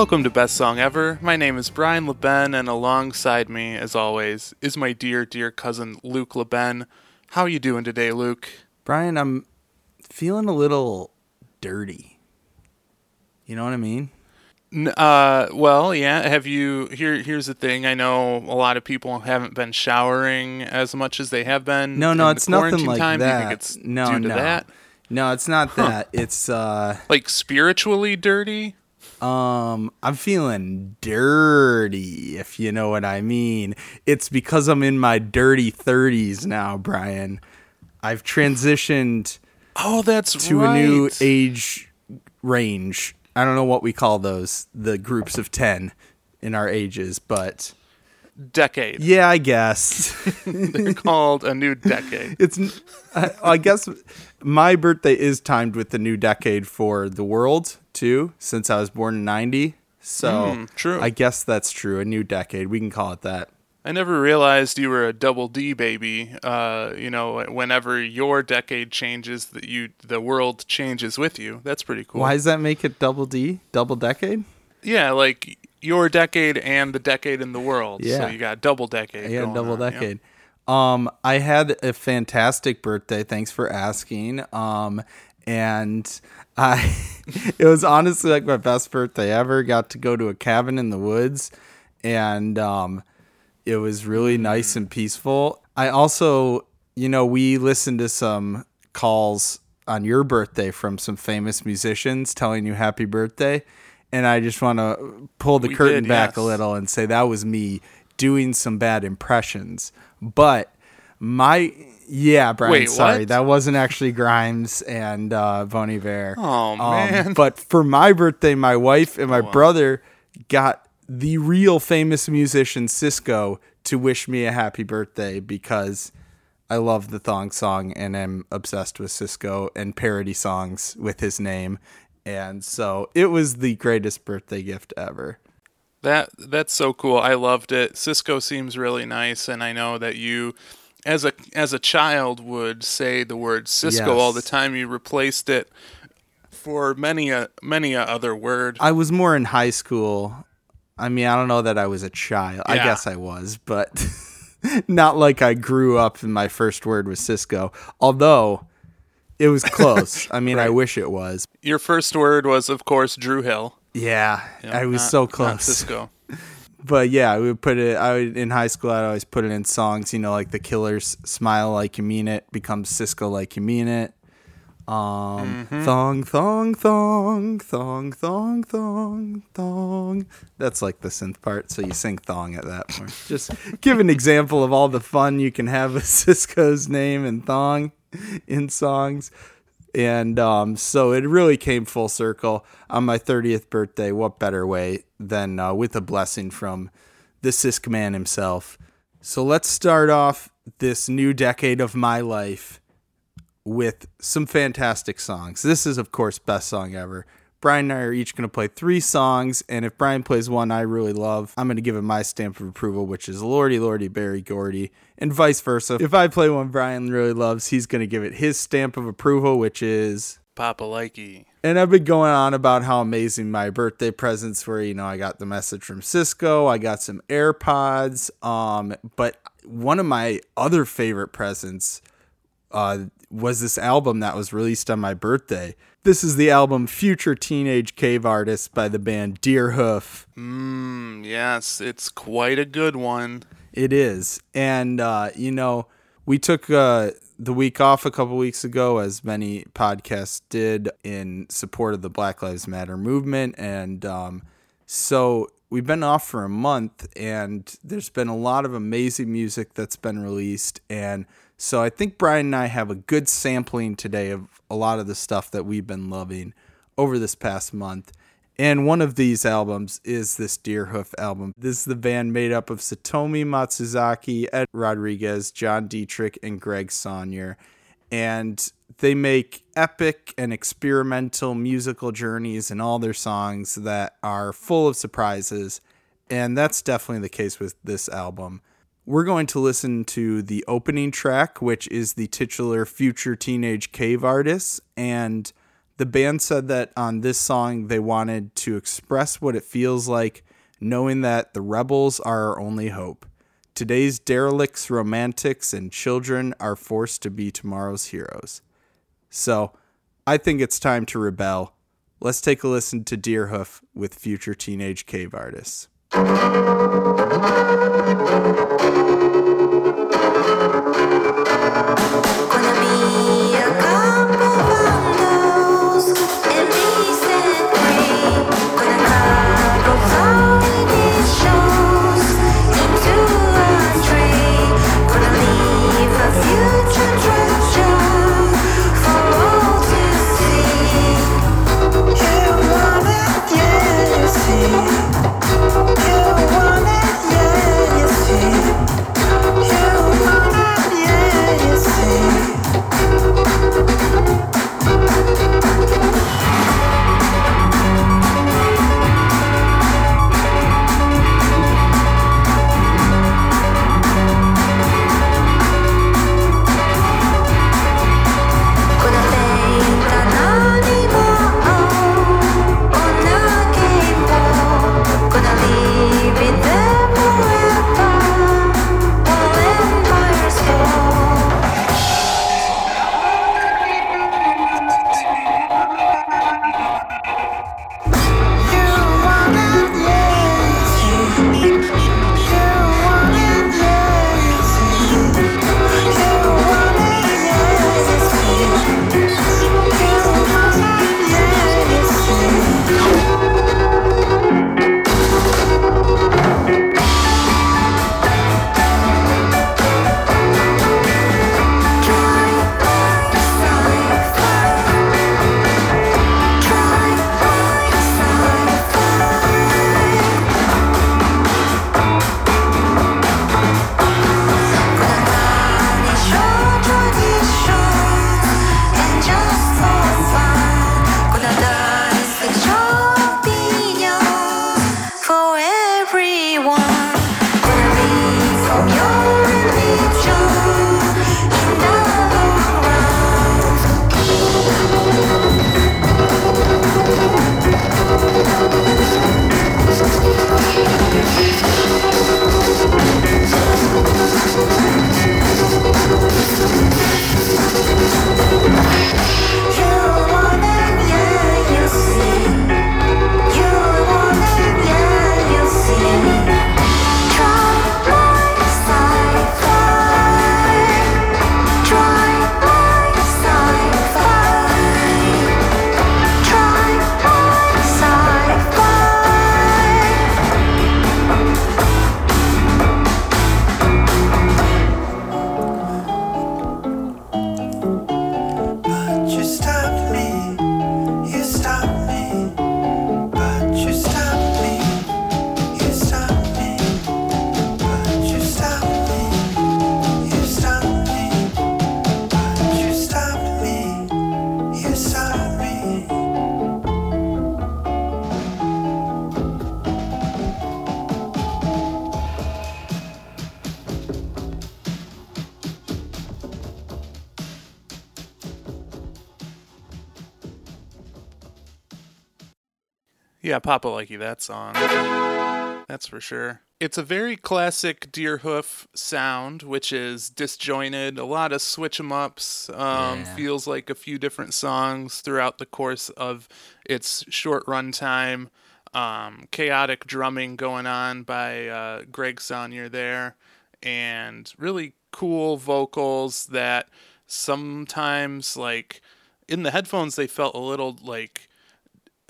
Welcome to Best Song Ever. My name is Brian LeBen, and alongside me, as always, is my dear, dear cousin Luke LeBen. How are you doing today, Luke? Brian, I'm feeling a little dirty. You know what I mean? Uh, well, yeah. Have you? Here, here's the thing. I know a lot of people haven't been showering as much as they have been. No, no, it's nothing like time. that. Do you think it's no, no. that? No, it's not that. It's uh Like spiritually dirty? Um I'm feeling dirty, if you know what I mean. It's because I'm in my dirty 30s now, Brian. I've transitioned Oh, that's to right. a new age range. I don't know what we call those, the groups of 10 in our ages, but decade. yeah, I guess. They're called a new decade. it's I, I guess my birthday is timed with the new decade for the world too since i was born in 90 so Mm, true. i guess that's true a new decade we can call it that I never realized you were a double D baby. Uh, you know, whenever your decade changes, that you the world changes with you. That's pretty cool. why does that make it double d double decade Yeah, like your decade and the decade in the world. So Yeah. you got double decade. yeah double on, decade um i had a fantastic birthday thanks for asking um and i it was honestly like my best birthday ever. Got to go to a cabin in the woods and um it was really nice and peaceful. I also you know we listened to some calls on your birthday from some famous musicians telling you happy birthday. And i just want to pull the We curtain did, back a little and say that was me doing some bad impressions. But my yeah brian Wait, sorry what? that wasn't actually grimes and uh bon Iver. Oh, Um, man. but for my birthday, my wife and my Go on. brother got the real famous musician Sisqó to wish me a happy birthday because I love the thong song and I'm obsessed with Sisqó and parody songs with his name. And so it was the greatest birthday gift ever. That that's so cool. I loved it. Sisqó seems really nice, and I know that you, as a as a child, would say the word Sisqó all the time. You replaced it for many a many a other word. I was more in high school. I mean, I don't know that I was a child. I guess I was, but not like I grew up and my first word was Sisqó. Although it was close. I mean, I wish it was. Your first word was, of course, Dru Hill. Yeah, know, I was not- so not close. Sisqó. But yeah, we would put it. I would in high school. I'd always put it in songs. You know, like the Killers' "Smile Like You Mean It" becomes Sisqó like you mean it. Um, Mm-hmm. thong, thong, thong, thong, thong, thong, thong. That's like the synth part. So you sing thong at that point. Just give an example of all the fun you can have with Sisqó's name and thong in songs. And um, so it really came full circle on my 30th birthday. What better way than uh, with a blessing from the Sisk man himself? So let's start off this new decade of my life with some fantastic songs. This is, of course, best song ever. Brian and I are each going to play three songs, and if Brian plays one I really love, I'm going to give him my stamp of approval, which is Lordy Lordy Berry Gordy, and vice versa. If I play one Brian really loves, he's going to give it his stamp of approval, which is Papa Likey. and I've been going on about how amazing my birthday presents were. You know, I got the message from Sisqó, I got some AirPods. Um, but one of my other favorite presents uh, was this album that was released on my birthday. This is the album Future Teenage Cave Artist by the band Deerhoof. Mm, yes, it's quite a good one. It is. And, uh, you know, we took uh, the week off a couple weeks ago, as many podcasts did, in support of the Black Lives Matter movement. And um, so we've been off for a month, and there's been a lot of amazing music that's been released. And so I think Brian and I have a good sampling today of a lot of the stuff that we've been loving over this past month. And one of these albums is this Deerhoof album. This is the band made up of Satomi Matsuzaki, Ed Rodriguez, John Dieterich, and Greg Saunier. And they make epic and experimental musical journeys in all their songs that are full of surprises. And that's definitely the case with this album. We're going to listen to the opening track, which is the titular Future Teenage Cave Artists. And The band said that on this song they wanted to express what it feels like knowing that the rebels are our only hope. Today's derelicts, romantics, and children are forced to be tomorrow's heroes. So, I think it's time to rebel. Let's take a listen to Deerhoof with future teenage cave artists. Yeah, Papa Likey that song. That's for sure. It's a very classic Deerhoof sound, which is disjointed, a lot of switch 'em ups. Um, yeah. Feels like a few different songs throughout the course of its short runtime. Um, chaotic drumming going on by uh, Greg Saunier there, and really cool vocals that sometimes, like in the headphones, they felt a little like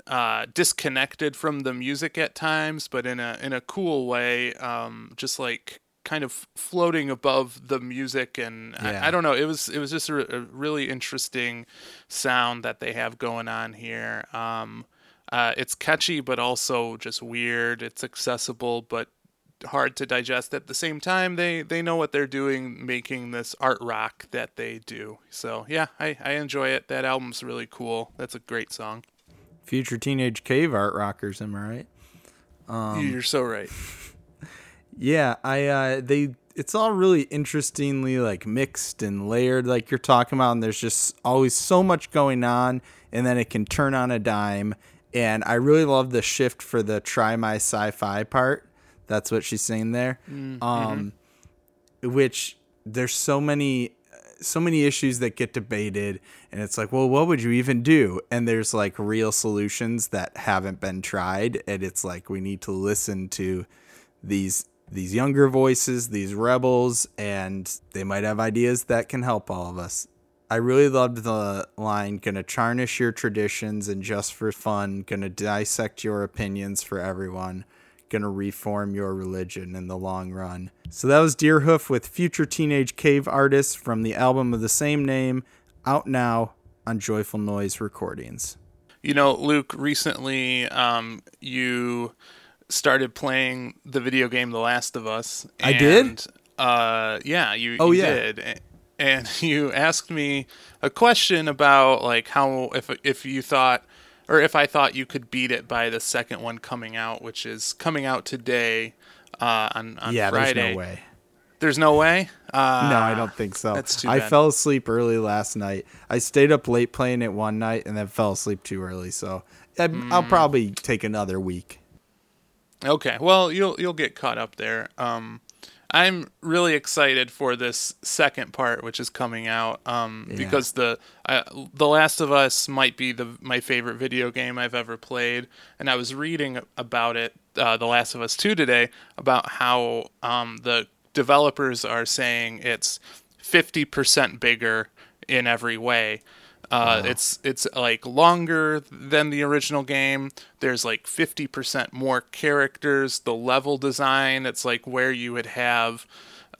uh, disconnected from the music at times, but in a in a cool way. Um, just like kind of floating above the music, and yeah. I, I, don't know. It was it was just a, a, really interesting sound that they have going on here. Um, uh, it's catchy, but also just weird. It's accessible, but hard to digest at the same time they they know what they're doing making this art rock that they do so yeah i i enjoy it that album's really cool that's a great song future teenage cave art rockers. Am I right? Um, You're so right. yeah, I uh, they it's all really interestingly like mixed and layered like you're talking about and there's just always so much going on and then it can turn on a dime and i really love the shift for the try my sci-fi part that's what she's saying there Mm-hmm. um which there's so many so many issues that get debated and it's like well what would you even do? And there's like real solutions that haven't been tried and it's like we need to listen to these these younger voices these rebels and they might have ideas that can help all of us. I really loved the line gonna tarnish your traditions and just for fun gonna dissect your opinions for everyone gonna reform your religion in the long run. So that was Deerhoof with Future Teenage Cave Artists from the album of the same name, out now on Joyful Noise Recordings. You know, Luke, recently um, you started playing the video game The Last of Us. I did? Uh, yeah, you, Oh, you yeah. did. And you asked me a question about like how if if you thought or if I thought you could beat it by the second one coming out, which is coming out today uh, on on yeah, Friday. there's no way. There's no way. Uh, No, I don't think so. that's too I bad. fell asleep early last night. I stayed up late playing it one night and then fell asleep too early. So Hmm. I'll probably take another week. Okay, well you'll you'll get caught up there. Um, I'm really excited for this second part, which is coming out, um, Yeah. because the uh, The Last of Us might be the my favorite video game I've ever played, and I was reading about it, uh, The Last of Us Two today, about how um, the developers are saying it's 50% bigger in every way. Uh, It's it's like longer than the original game. There's like 50% more characters. The level design, it's like where you would have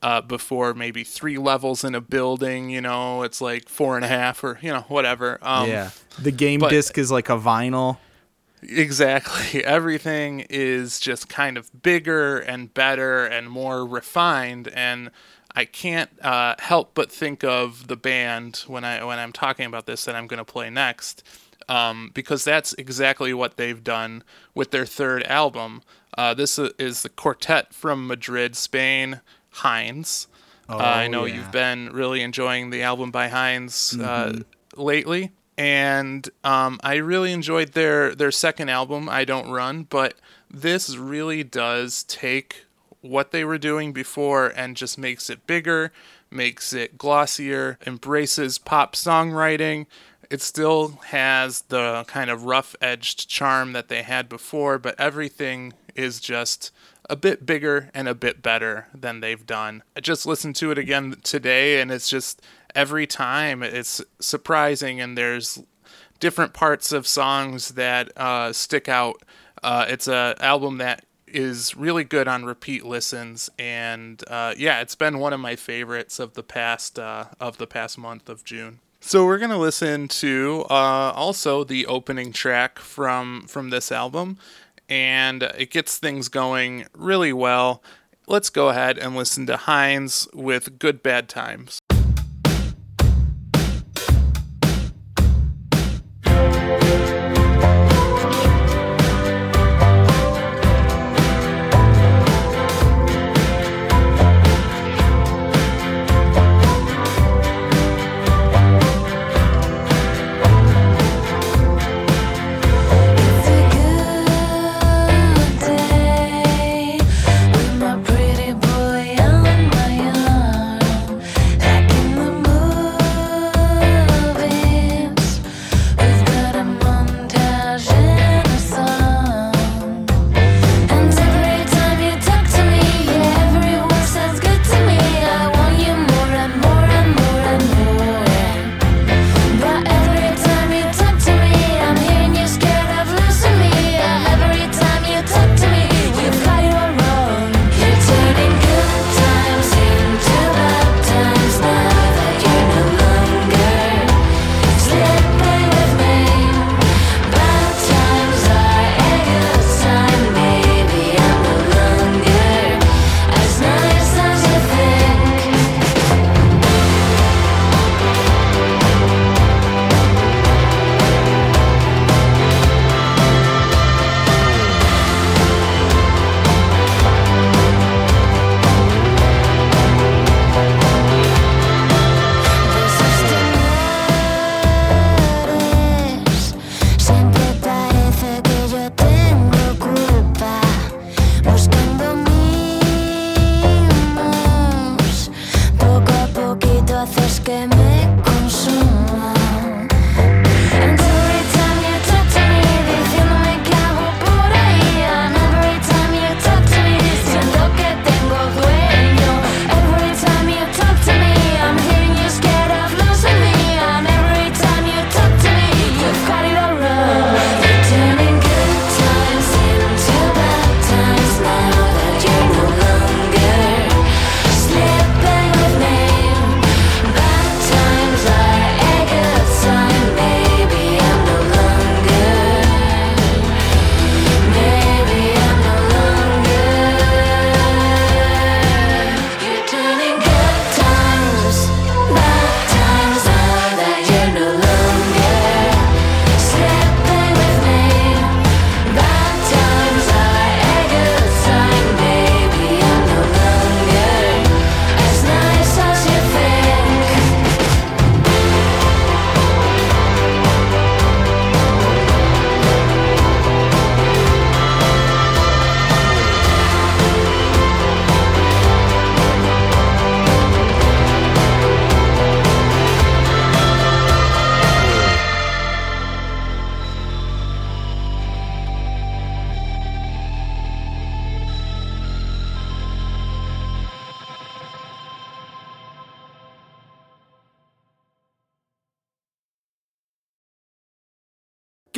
uh, before maybe three levels in a building. You know, it's like four and a half or you know whatever. Um, yeah. The game but- disc is like a vinyl. Exactly. Everything is just kind of bigger and better and more refined and I can't uh, help but think of the band when I when I'm talking about this that I'm going to play next, um, because that's exactly what they've done with their third album. Uh, this is the quartet from Madrid, Spain, Hinds. uh, I know yeah. you've been really enjoying the album by Hinds uh, lately, and um, I really enjoyed their their second album, I Don't Run. But this really does take what they were doing before and just makes it bigger, makes it glossier, embraces pop songwriting. It still has the kind of rough edged charm that they had before, but everything is just a bit bigger and a bit better than they've done. I just listened to it again today, and it's just every time it's surprising, and there's different parts of songs that uh, stick out. Uh, it's an album that is really good on repeat listens, and uh, yeah, it's been one of my favorites of the past uh, of the past month of June. So we're gonna listen to uh, also the opening track from from this album, and it gets things going really well. Let's go ahead and listen to Hinds with "Good Bad Times."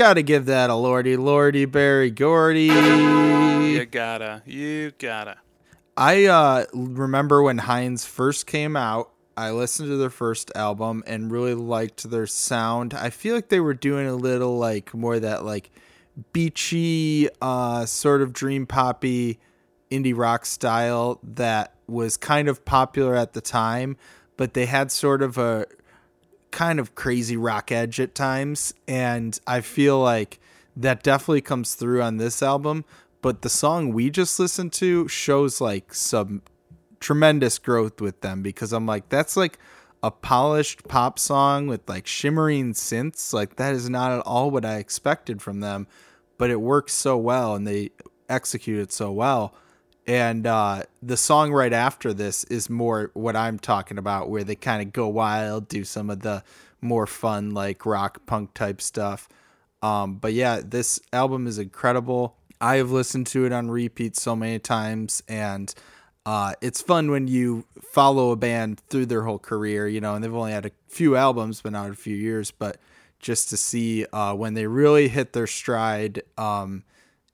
Gotta give that a lordy, lordy, Berry Gordy. You gotta, you gotta. I uh, remember when Hinds first came out. I listened to their first album and really liked their sound. I feel like they were doing a little like more that like beachy, uh, sort of dream poppy indie rock style that was kind of popular at the time, but they had sort of a kind of crazy rock edge at times. And I feel like that definitely comes through on this album. But the song we just listened to shows like some tremendous growth with them because I'm like, that's like a polished pop song with like shimmering synths. Like, that is not at all what I expected from them, but it works so well and they execute it so well. And uh, the song right after this is more what I'm talking about, where they kind of go wild, do some of the more fun, like rock punk type stuff. Um, but yeah, this album is incredible. I have listened to it on repeat so many times, and uh, it's fun when you follow a band through their whole career, you know, and they've only had a few albums, but not a few years, but just to see uh, when they really hit their stride, um,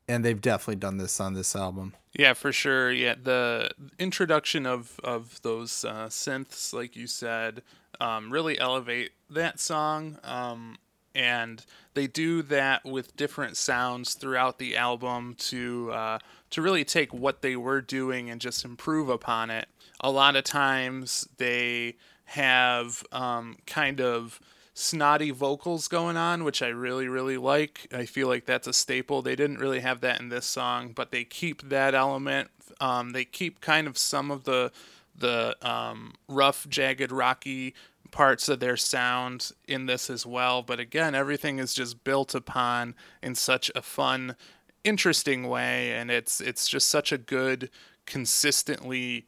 and they've definitely done this on this album. Yeah, for sure. Yeah, the introduction of of those uh, synths, like you said, um, really elevate that song. Um, and they do that with different sounds throughout the album to uh, to really take what they were doing and just improve upon it. A lot of times they have um, kind of snotty vocals going on, which I really, really like. I feel like that's a staple. They didn't really have that in this song, but they keep that element. Um, they keep kind of some of the the um, rough, jagged, rocky parts of their sound in this as well. But again, everything is just built upon in such a fun, interesting way, and it's it's just such a good, consistently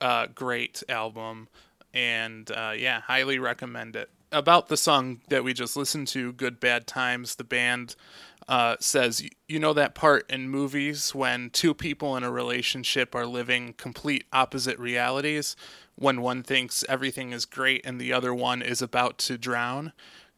uh, great album. And uh, yeah, highly recommend it about the song that we just listened to, Good Bad Times, the band uh, says, You know that part in movies when two people in a relationship are living complete opposite realities? When one thinks everything is great and the other one is about to drown?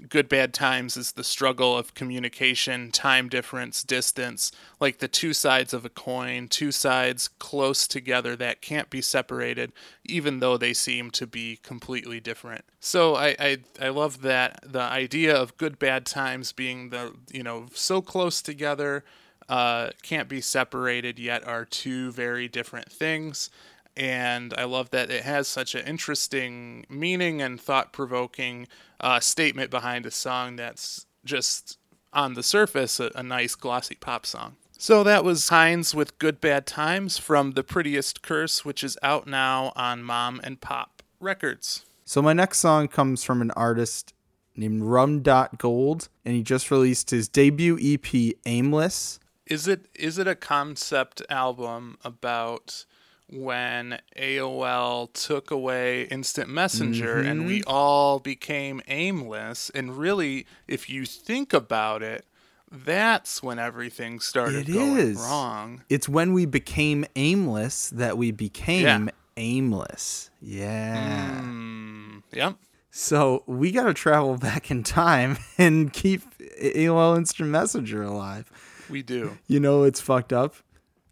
Good Bad Times is the struggle of communication, time difference, distance, like the two sides of a coin, two sides close together that can't be separated, even though they seem to be completely different. So I, I, I love that the idea of good bad times being the you know so close together, uh, can't be separated yet are two very different things and I love that it has such an interesting meaning and thought provoking uh, statement behind a song that's just on the surface a, a nice glossy pop song. So that was Hinds with Good Bad Times from The Prettiest Curse, which is out now on Mom and Pop Records. So my next song comes from an artist named Rum Dot Gold, and he just released his debut EP, Aimless. Is it is it a concept album about when AOL took away instant messenger and we all became aimless and really if you think about it that's when everything started It going is. wrong. It's when we became aimless that we became Yeah. aimless. Yeah. Mm, yep. So we got to travel back in time and keep AOL Instant Messenger alive. We do. You know, it's fucked up.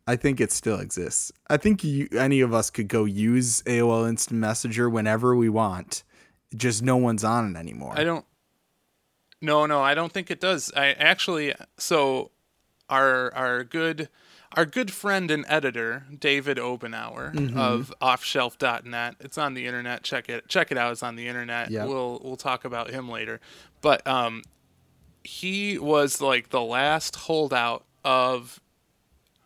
I think it still exists. I think you, any of us could go use AOL Instant Messenger whenever we want. Just no one's on it anymore. I don't. No, no, I don't think it does. I actually so our our good our good friend and editor David Obenauer Mm-hmm. of offshelf.net. It's on the internet. Check it check it out. It's on the internet. Yep. We'll we'll talk about him later. But um he was like the last holdout of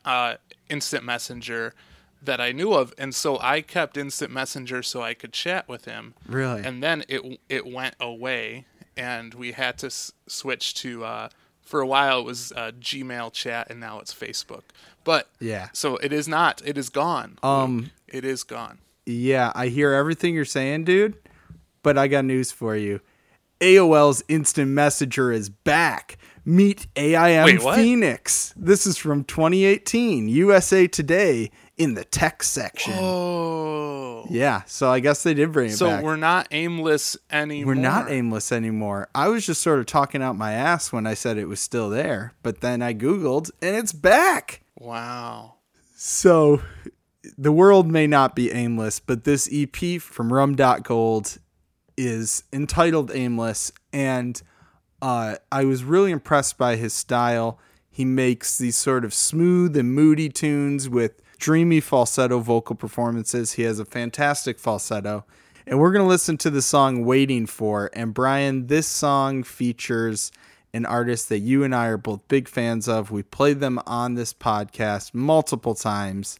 uh instant messenger that I knew of and so I kept instant messenger so I could chat with him really. and then it it went away and we had to s- switch to uh, for a while it was uh, gmail chat and now it's facebook but yeah. so it is not it is gone Um, it is gone Yeah, I hear everything you're saying, dude. But I got news for you. AOL's Instant Messenger is back. Meet AIM Wait. Phoenix. This is from 2018. USA Today. in the tech section. Oh. Yeah, so I guess they did bring it So back. we're not aimless anymore. We're not aimless anymore. I was just sort of talking out my ass when I said it was still there, but then I Googled and it's back. Wow. So the world may not be aimless, but this EP from Rum.Gold is entitled Aimless, and uh, I was really impressed by his style. He makes these sort of smooth and moody tunes with dreamy falsetto vocal performances. He has a fantastic falsetto. And we're going to listen to the song Waiting For. And Brian, this song features an artist that you and I are both big fans of. We played them on this podcast multiple times.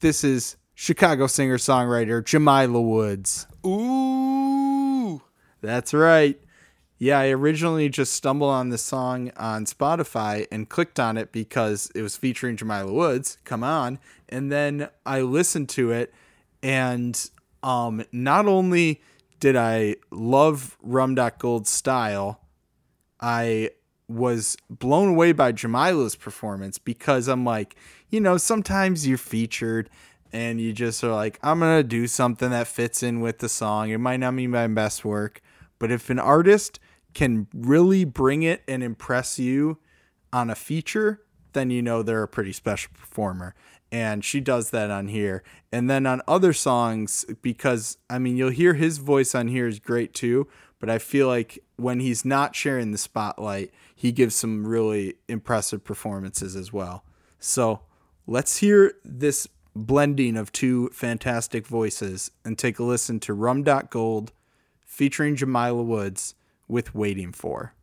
This is Chicago singer songwriter Jamila Woods. Ooh. That's right. Yeah, I originally just stumbled on this song on Spotify and clicked on it because it was featuring Jamila Woods. Come on. And then I listened to it and um not only did I love Rum.Gold's style, I was blown away by Jamila's performance because I'm like, you know, sometimes you're featured and you just are like, I'm gonna do something that fits in with the song. It might not be my best work, but if an artist can really bring it and impress you on a feature, then you know they're a pretty special performer. And she does that on here. And then on other songs, because I mean, you'll hear his voice on here is great too, but I feel like when he's not sharing the spotlight, he gives some really impressive performances as well. So let's hear this blending of two fantastic voices and take a listen to Rum.Gold featuring Jamila Woods with Waiting For.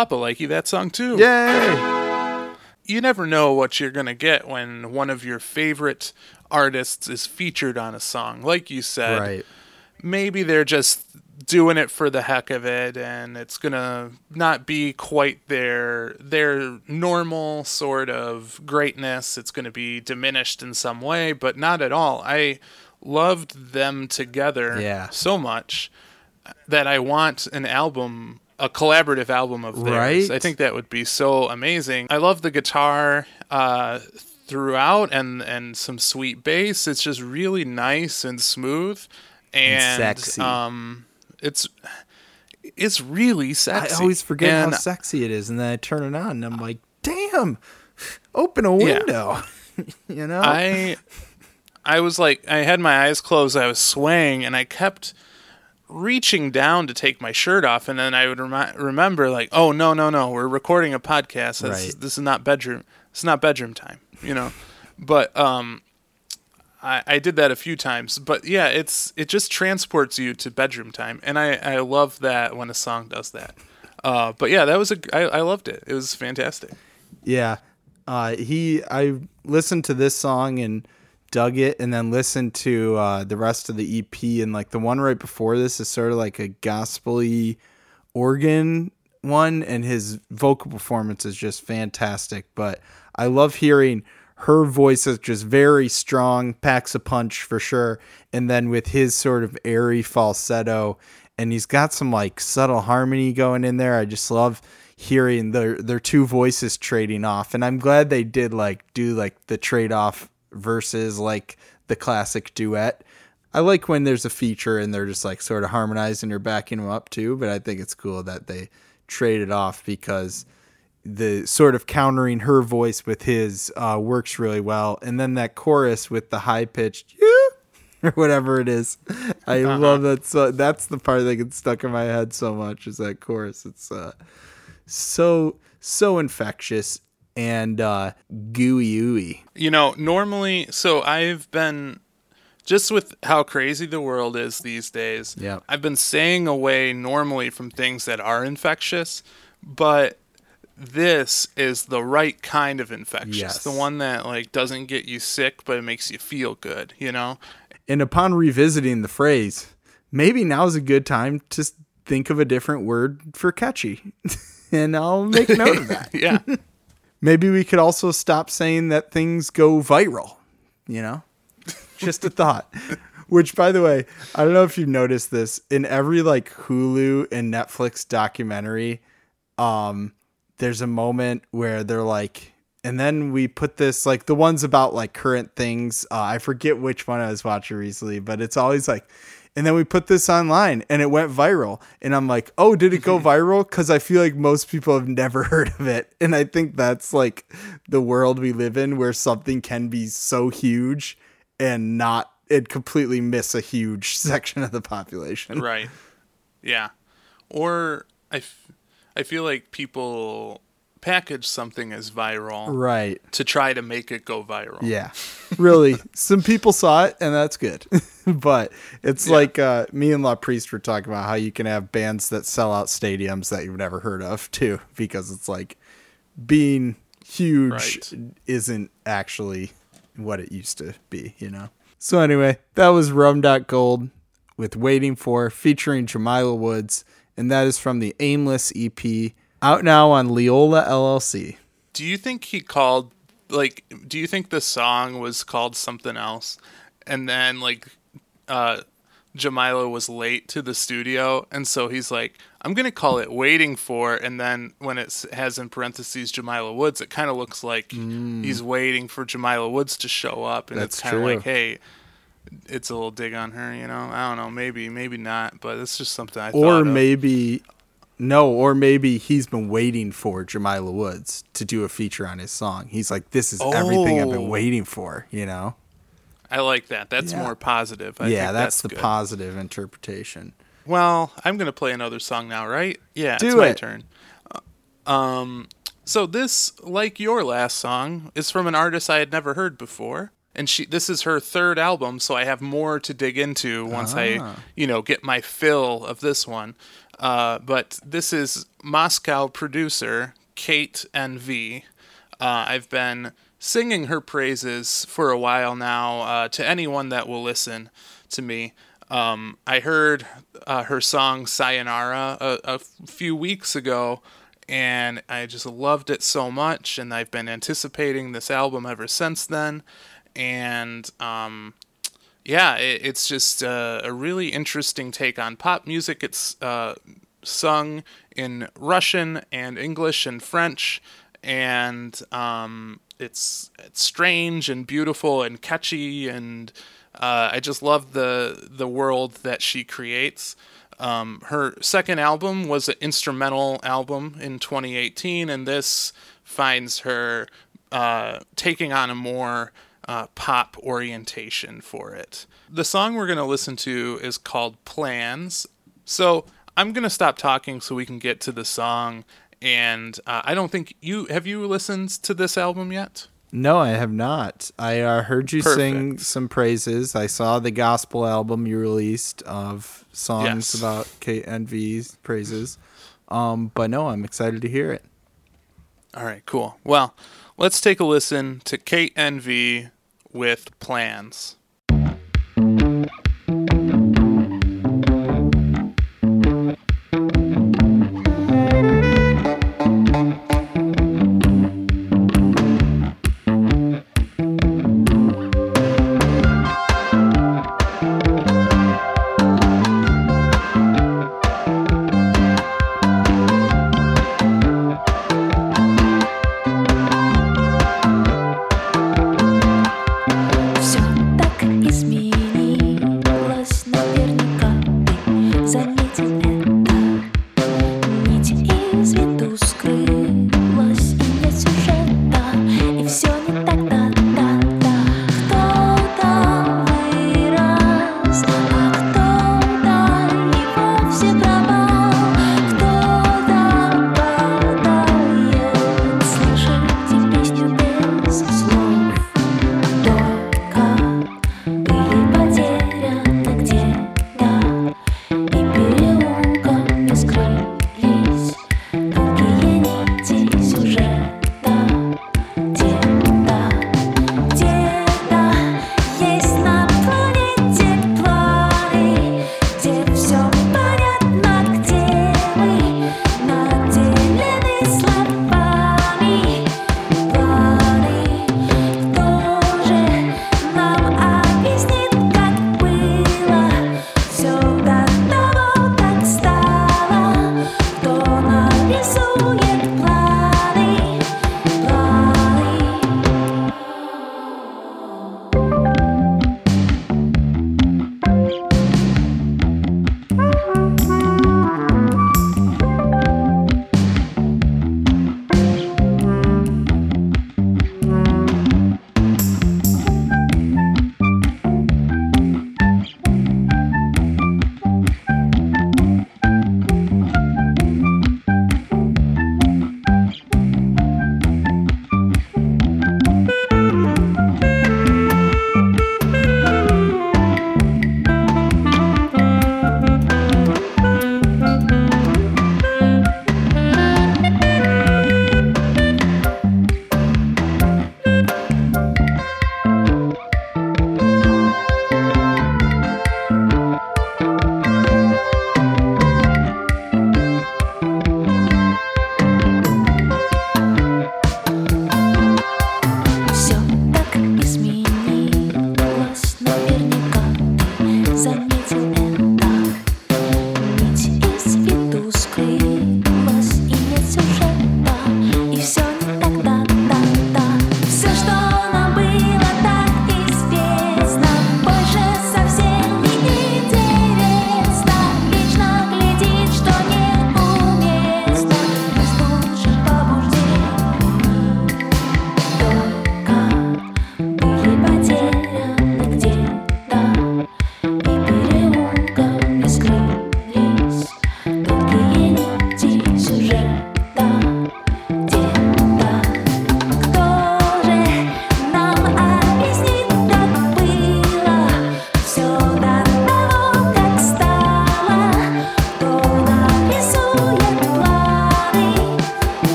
Papa likey that song too. Yay! You never know what you're gonna get when one of your favorite artists is featured on a song. Like you said, Right. maybe they're just doing it for the heck of it and it's gonna not be quite their their normal sort of greatness it's gonna be diminished in some way but not at all i loved them together Yeah. so much that i want an album a collaborative album of theirs Right? i think that would be so amazing i love the guitar uh throughout and and some sweet bass it's just really nice and smooth and, sexy. um it's it's really sexy. I always forget and how sexy it is, and then I turn it on, and I'm like, "Damn, open a Yeah. window." you know? I I was like I had my eyes closed, I was swaying and I kept reaching down to take my shirt off and then I would remi- remember like, "Oh, no, no, no, we're recording a podcast. This, Right. this is not bedroom. It's not bedroom time, you know." But um I, I did that a few times, but yeah, it's it just transports you to bedroom time, and I, I love that when a song does that. Uh, but yeah, that was a I, I loved it. It was fantastic. Yeah. Uh, he, I listened to this song and dug it, and then listened to uh, the rest of the EP. And like the one right before this is sort of like a gospely organ one, and his vocal performance is just fantastic. But I love hearing her voice is just very strong, packs a punch for sure. And then with his sort of airy falsetto, and he's got some like subtle harmony going in there. I just love hearing their their two voices trading off, and I'm glad they did like do like the trade off versus like the classic duet. I like when there's a feature and they're just like sort of harmonizing or backing them up too, but I think it's cool that they trade it off because the sort of countering her voice with his uh, works really well, and then that chorus with the high pitched or whatever it is. I love that. So that's the part that gets stuck in my head so much is that chorus. It's uh, so so infectious and uh, gooey ooey. You know, normally, so I've been just with how crazy the world is these days. Yeah. I've been staying away normally from things that are infectious, but this is the right kind of infectious. Yes. The one that like doesn't get you sick, but it makes you feel good. You know. And upon revisiting the phrase, maybe now is a good time to think of a different word for catchy. and I'll make note of that. Yeah. Maybe we could also stop saying that things go viral, you know? Just a thought. Which by the way, I don't know if you've noticed this in every like Hulu and Netflix documentary, um there's a moment where they're like and then we put this like the ones about like current things. Uh, I forget which one I was watching recently, but it's always like and then we put this online and it went viral. And I'm like, oh, did it go viral? Because I feel like most people have never heard of it. And I think that's like the world we live in where something can be so huge and not, it completely miss a huge section of the population. right. Yeah. Or I, f- I feel like people package something as viral Right. to try to make it go viral. Yeah. Really. Some people saw it and that's good. but it's like uh, me and La Priest were talking about how you can have bands that sell out stadiums that you've never heard of too, because it's like being huge Right. isn't actually what it used to be, you know? So anyway, that was Rum Gold with Waiting For featuring Jamila Woods, and that is from the Aimless EP out now on Leola LLC. Do you think he called like do you think the song was called something else and then like uh Jamila was late to the studio and so he's like I'm going to call it waiting for and then when it has in parentheses Jamila Woods it kind of looks like he's waiting for Jamila Woods to show up and Mm. That's it's kind of like hey it's a little dig on her, you know. I don't know, maybe, maybe not, but it's just something I thought or maybe no, or maybe he's been waiting for Jamila Woods to do a feature on his song. He's like, this is everything I've been Oh. waiting for, you know? I like that. That's Yeah. more positive. I yeah, think that's, the good. positive interpretation. Well, I'm gonna play another song now, right? Yeah, Do it's my it. turn. Uh, Um, so this, like your last song, is from an artist I had never heard before, and she. This is her third album, so I have more to dig into once Ah. I, you know, get my fill of this one. Uh, but this is Moscow producer Kate NV. Uh, I've been singing her praises for a while now uh, to anyone that will listen to me. Um, I heard uh, her song Sayonara a, a few weeks ago, and I just loved it so much, and I've been anticipating this album ever since then. And um, yeah, it, it's just uh, a really interesting take on pop music. It's uh, sung in Russian and English and French, and um, it's it's strange and beautiful and catchy, and uh, I just love the the world that she creates. Um, her second album was an instrumental album in 2018, and this finds her uh, taking on a more uh, pop orientation for it. The song we're going to listen to is called Plans. So I'm going to stop talking so we can get to the song. And uh, I don't think you have you listened to this album yet? No, I have not. I uh, heard you sing some praises. I saw the gospel album you released of songs Yes. about KNV's praises. Um, but no, I'm excited to hear it. All right, cool. Well, let's take a listen to Kate NV with Plans.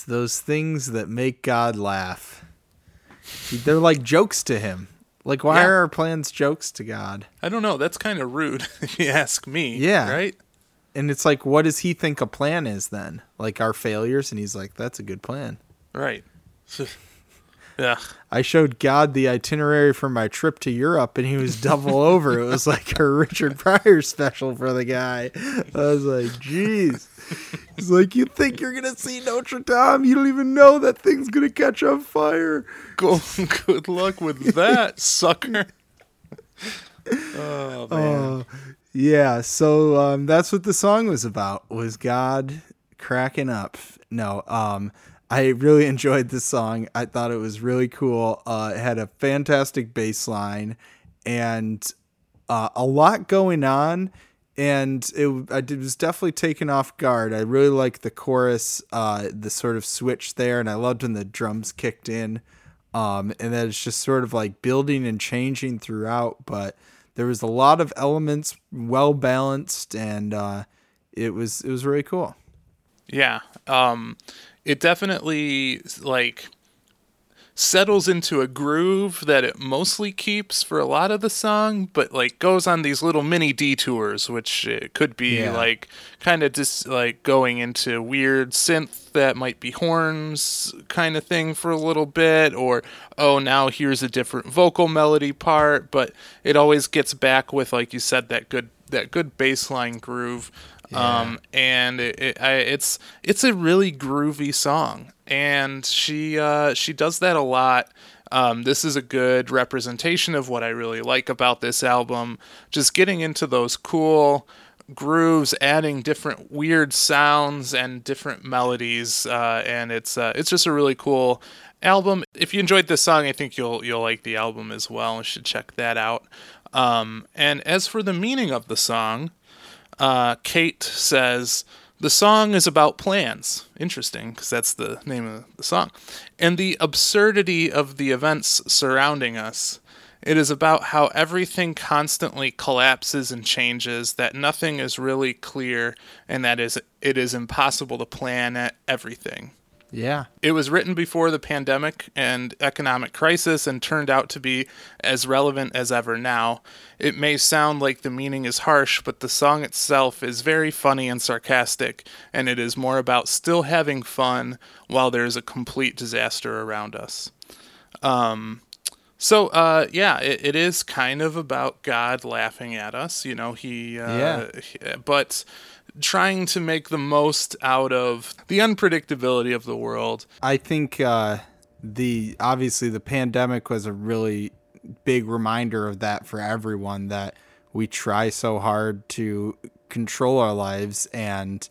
Those things that make God laugh. They're like jokes to him. Like, why Yeah. are our plans jokes to God? I don't know. That's kind of rude, if you ask me. Yeah. Right? And it's like, what does he think a plan is then? Like our failures? And he's like, that's a good plan. Right. yeah. I showed God the itinerary for my trip to Europe, and he was double over. It was like a Richard Pryor special for the guy. I was like, "Jeez." He's like, "You think you're gonna see Notre Dame? You don't even know that thing's gonna catch on fire." Go, good luck with that, sucker. Oh, man. Uh, yeah. So um, that's what the song was about. Was God cracking up? No. Um, I really enjoyed this song. I thought it was really cool. Uh, it had a fantastic bass line and uh, a lot going on. And it, I was definitely taken off guard. I really liked the chorus, uh, the sort of switch there, and I loved when the drums kicked in. Um, and that it's just sort of like building and changing throughout. But there was a lot of elements, well balanced, and uh, it was it was really cool. Yeah. Um it definitely like settles into a groove that it mostly keeps for a lot of the song, but like goes on these little mini detours, which it could be Yeah. like kind of just like going into weird synth that might be horns kind of thing for a little bit, or oh, now here's a different vocal melody part, but it always gets back with, like you said, that good that good baseline groove. Um, and it, it, I, it's it's a really groovy song, and she uh, she does that a lot. Um, this is a good representation of what I really like about this album. Just getting into those cool grooves, adding different weird sounds and different melodies, uh, and it's uh, it's just a really cool album. If you enjoyed this song, I think you'll you'll like the album as well. You should check that out. Um, and as for the meaning of the song, uh, Kate says the song is about plans. Interesting, because that's the name of the song. And the absurdity of the events surrounding us. It is about how everything constantly collapses and changes, that nothing is really clear, and that is it is impossible to plan at everything. Yeah. It was written before the pandemic and economic crisis and turned out to be as relevant as ever now. It may sound like the meaning is harsh, but the song itself is very funny and sarcastic, and it is more about still having fun while there's a complete disaster around us. Um, so, uh, yeah, it, it is kind of about God laughing at us. You know, he, uh, Yeah. he- but trying to make the most out of the unpredictability of the world. I think uh, the obviously the pandemic was a really big reminder of that for everyone that we try so hard to control our lives and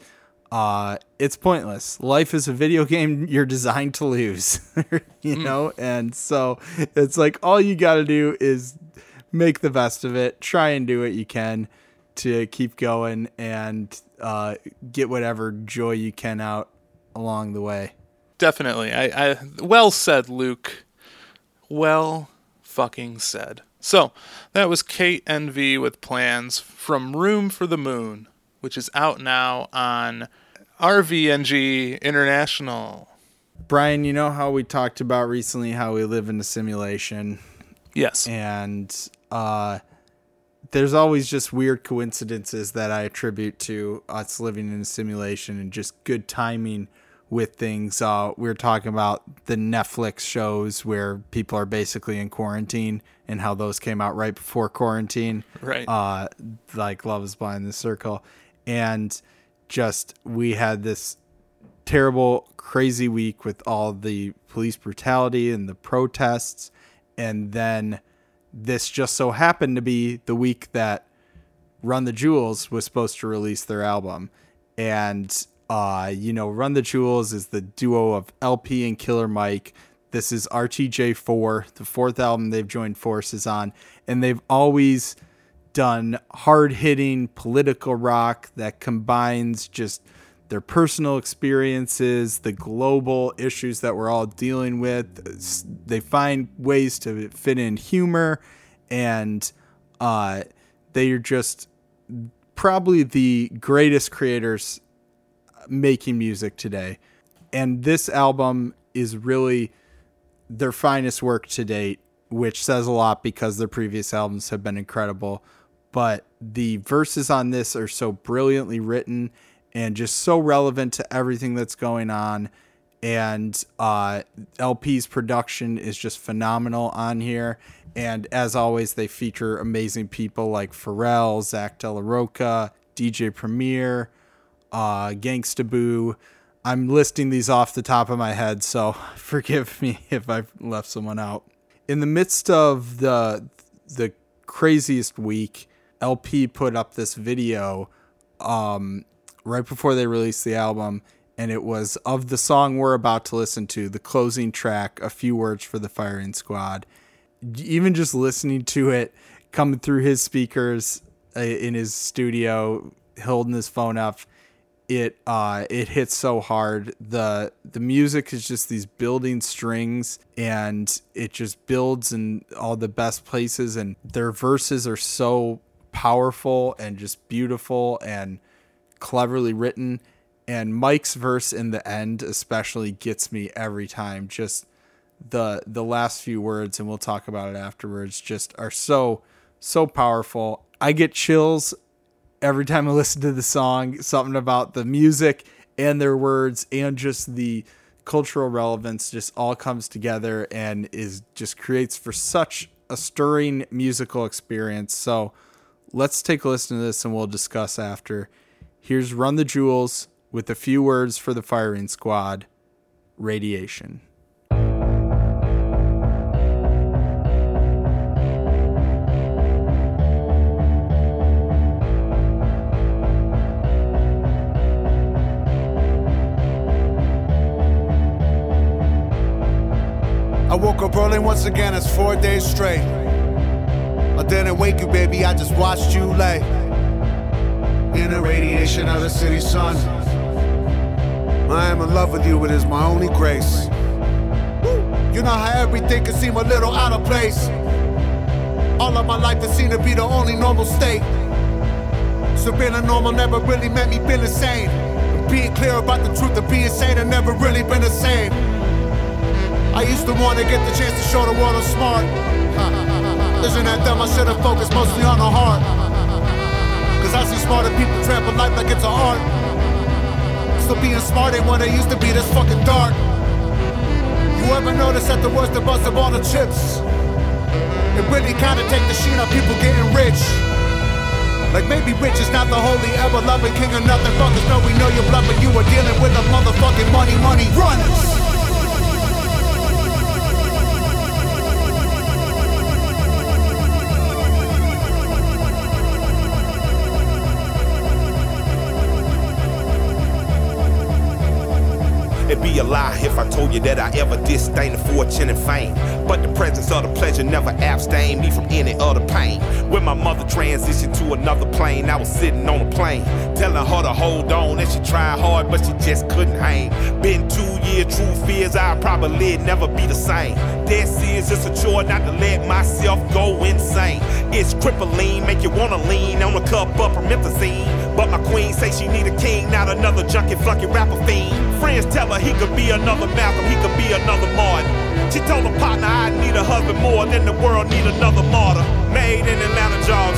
uh, it's pointless. Life is a video game you're designed to lose, you know? And so it's like all you got to do is make the best of it, try and do what you can to keep going and uh, get whatever joy you can out along the way. Definitely. I, I well said, Luke. Well fucking said. So that was Kate NV with plans from Room for the Moon, which is out now on RVNG International. Brian, you know how we talked about recently how we live in a simulation Yes. and uh there's always just weird coincidences that I attribute to us living in a simulation and just good timing with things. Uh, we are talking about the Netflix shows where people are basically in quarantine and how those came out right before quarantine. Right. Uh, like Love is Blind, The Circle. And just, we had this terrible, crazy week with all the police brutality and the protests. And then this just so happened to be the week that Run the Jewels was supposed to release their album. And, uh, you know, Run the Jewels is the duo of El-P and Killer Mike. This is RTJ4, the fourth album they've joined forces on. And they've always done hard hitting political rock that combines just their personal experiences, the global issues that we're all dealing with. They find ways to fit in humor, and uh, they are just probably the greatest creators making music today. And this album is really their finest work to date, which says a lot because their previous albums have been incredible. But the verses on this are so brilliantly written and just so relevant to everything that's going on. And uh, El-P's production is just phenomenal on here. And as always, they feature amazing people like Pharrell, Zack de la Rocha, DJ Premier, uh, Gangsta Boo. I'm listing these off the top of my head, so forgive me if I've left someone out. In the midst of the the craziest week, LP put up this video um, right before they released the album, and it was of the song we're about to listen to, the closing track, a few words for the firing squad. Even just listening to it coming through his speakers uh, in his studio, holding his phone up, it uh it hits so hard the the music is just these building strings and it just builds in all the best places and their verses are so powerful and just beautiful and cleverly written and Mike's verse in the end especially gets me every time just the the last few words and we'll talk about it afterwards just are so so powerful I get chills every time I listen to the song, something about the music and their words and just the cultural relevance just all comes together and is just creates for such a stirring musical experience. So let's take a listen to this and we'll discuss after. Here's Run the Jewels with a few words for the firing squad radiation. I woke up early once again, it's four days straight. I didn't wake you, baby, I just watched you lay. In the radiation of the city sun. I am in love with you, it is my only grace. You know how everything can seem a little out of place. All of my life, has seemed to be the only normal state. So being a normal never really meant me being insane. Being clear about the truth of being sane, I never really been the same. I used to want to get the chance to show the world I'm smart. Isn't that dumb? I should have focused mostly on the heart. Cause I see smarter people trample life like it's an art. So being smart ain't what it used to be, this fucking dark. You ever notice that the worst of us of all the chips? It really kinda take the sheen off people getting rich. Like maybe rich is not the holy, ever loving king of nothing. Fuckers know we know you're bluffing. You are dealing with the motherfucking money, money runners. Be a lie if I told you that I ever disdain the fortune and fame. But the presence of the pleasure never abstained me from any other pain. When my mother transitioned to another plane, I was sitting on a plane, telling her to hold on. And she tried hard, but she just couldn't hang. Been two years, true fears, I'll probably never be the same. Dead serious, it's a chore not to let myself go insane. It's crippling, make you wanna lean on a cup of promethazine. But my queen say she need a king, not another junkie flunky rapper fiend. Friends tell her he could be another Malcolm, he could be another Martin. She told her partner I need a husband more than the world need another martyr. Made in Atlanta, Georgia,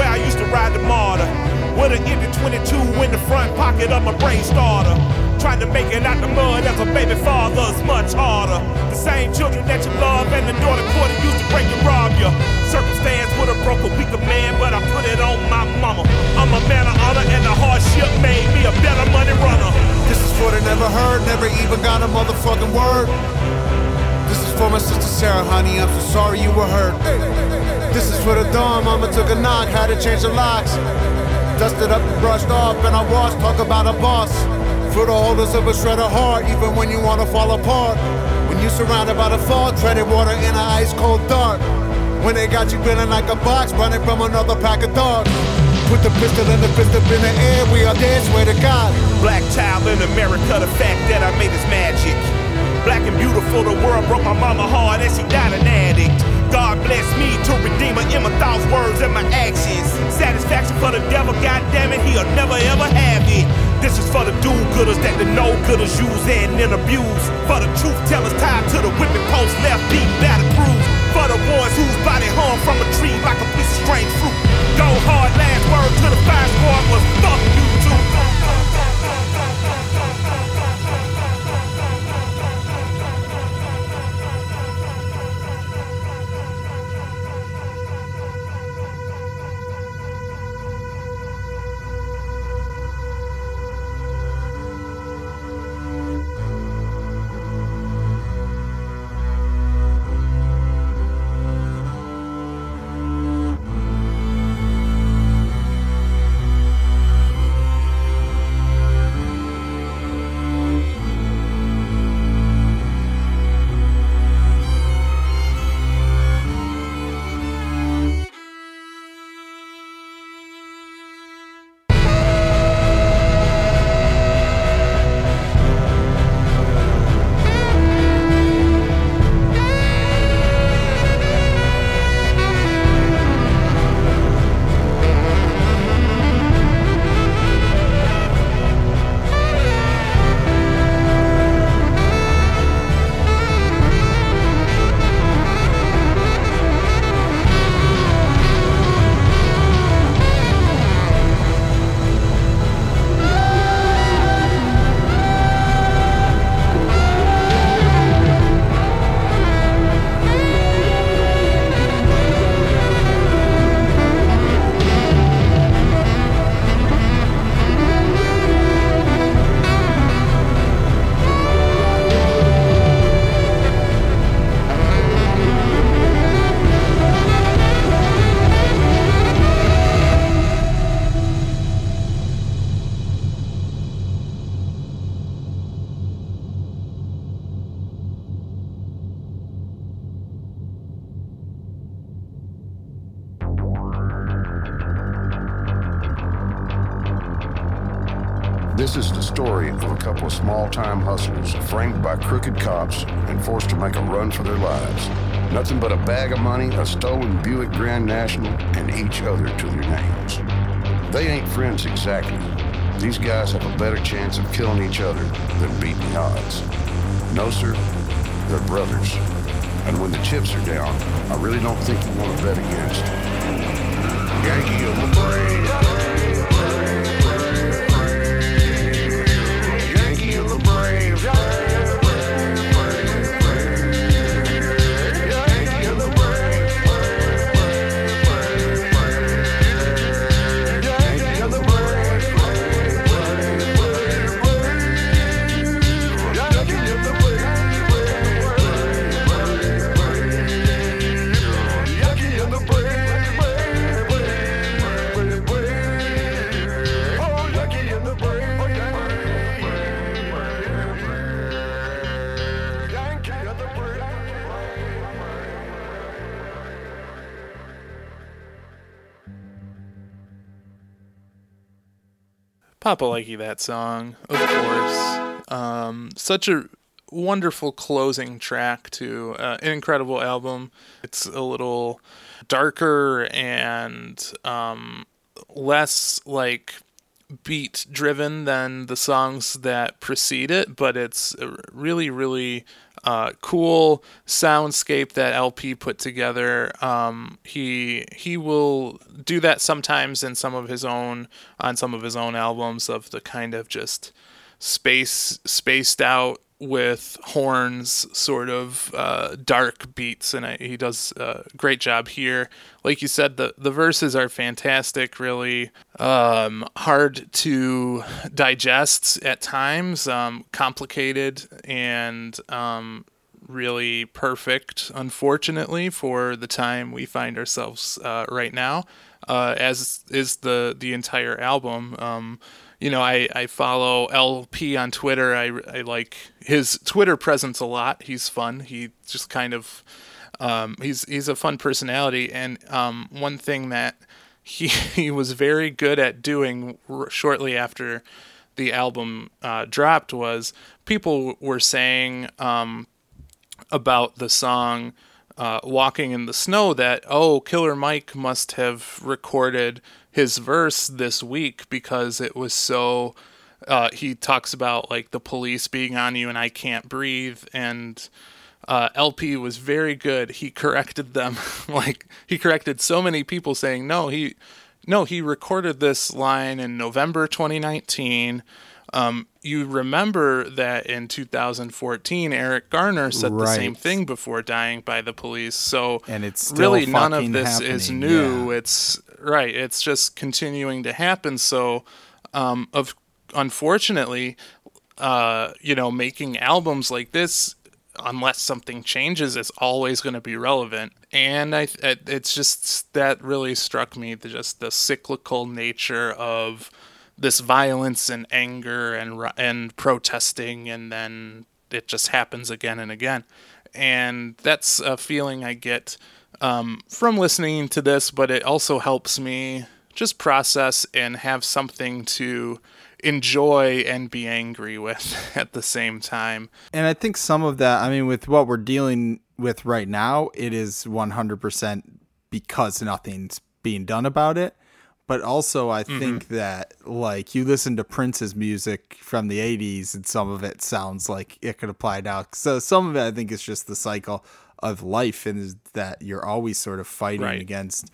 where I used to ride the martyr. With an empty 22 in the front pocket of my brain starter. Trying to make it out the mud as a baby father is much harder. The same children that you love and the daughter quarter used to break and rob you. Circumstance would have broke a weaker man, but I put it on my mama. I'm a man of honor, and the hardship made me a better money runner. This is for the never heard, never even got a motherfucking word. This is for my sister Sarah, honey, I'm so sorry you were hurt. This is for the dawn, mama took a knock, had to change the locks. Dusted up and brushed off, and I washed, talk about a boss. For the holders of a shred of heart, even when you wanna fall apart. When you're surrounded by the fog, treaded water in an ice cold dark. When they got you feeling like a box, running from another pack of dogs. Put the pistol and the fist up in the air, we are dead, swear to God. Black child in America, the fact that I made is magic. Black and beautiful, the world broke my mama hard and she died an addict. God bless me to redeem her in my thoughts, words, and my actions. Satisfaction for the devil, God damn it, he'll never ever have it. This is for the do-gooders that the no-gooders use and then abuse. For the truth tellers tied to the whipping post, left beat, battle cruise. For the ones whose body hung from a tree like a piece of strange fruit. Go hard, last word to the fire squad was fuck Exactly. These guys have a better chance of killing each other than beating odds. No, sir, they're brothers. And when the chips are down, I really don't think you want to bet against Yankee of the Brave. Papa Likey that song, of course. Um, such a wonderful closing track to uh, an incredible album. It's a little darker and um, less like beat driven than the songs that precede it, but it's really, really uh, cool soundscape that El-P put together. Um, he he will do that sometimes in some of his own on some of his own albums of the kind of just space spaced out with horns sort of uh, dark beats and he does a great job here. Like you said the the verses are fantastic really um, hard to digest at times um, complicated and um, really perfect unfortunately for the time we find ourselves uh, right now uh, as is the the entire album. Um, you know, I, I follow El-P on Twitter. I, I like his Twitter presence a lot. He's fun. He just kind of, um, he's he's a fun personality. And um, one thing that he he was very good at doing r- shortly after the album uh, dropped was people were saying um, about the song uh, "Walking in the Snow" that oh, Killer Mike must have recorded his verse this week because it was so uh, he talks about like the police being on you and I can't breathe and uh, El-P was very good. He corrected them, like he corrected so many people saying no. He no, he recorded this line in November 2019. Um, you remember that in 2014, Eric Garner said the same thing before dying by the police. So And it's still really none of this is new. yeah. It's right. It's just continuing to happen. So, um, of unfortunately, uh, you know, making albums like this, unless something changes, is always going to be relevant. And I, it's just that really struck me, the, just the cyclical nature of this violence and anger and and protesting, and then it just happens again and again. And that's a feeling I get um, from listening to this, but it also helps me just process and have something to enjoy and be angry with at the same time. And I think some of that, I mean, with what we're dealing with right now, it is 100% because nothing's being done about it. But also, I mm-hmm. think that, like, you listen to Prince's music from the 80s, and some of it sounds like it could apply now. So, some of it, I think, is just the cycle of life, and that you're always sort of fighting Right. against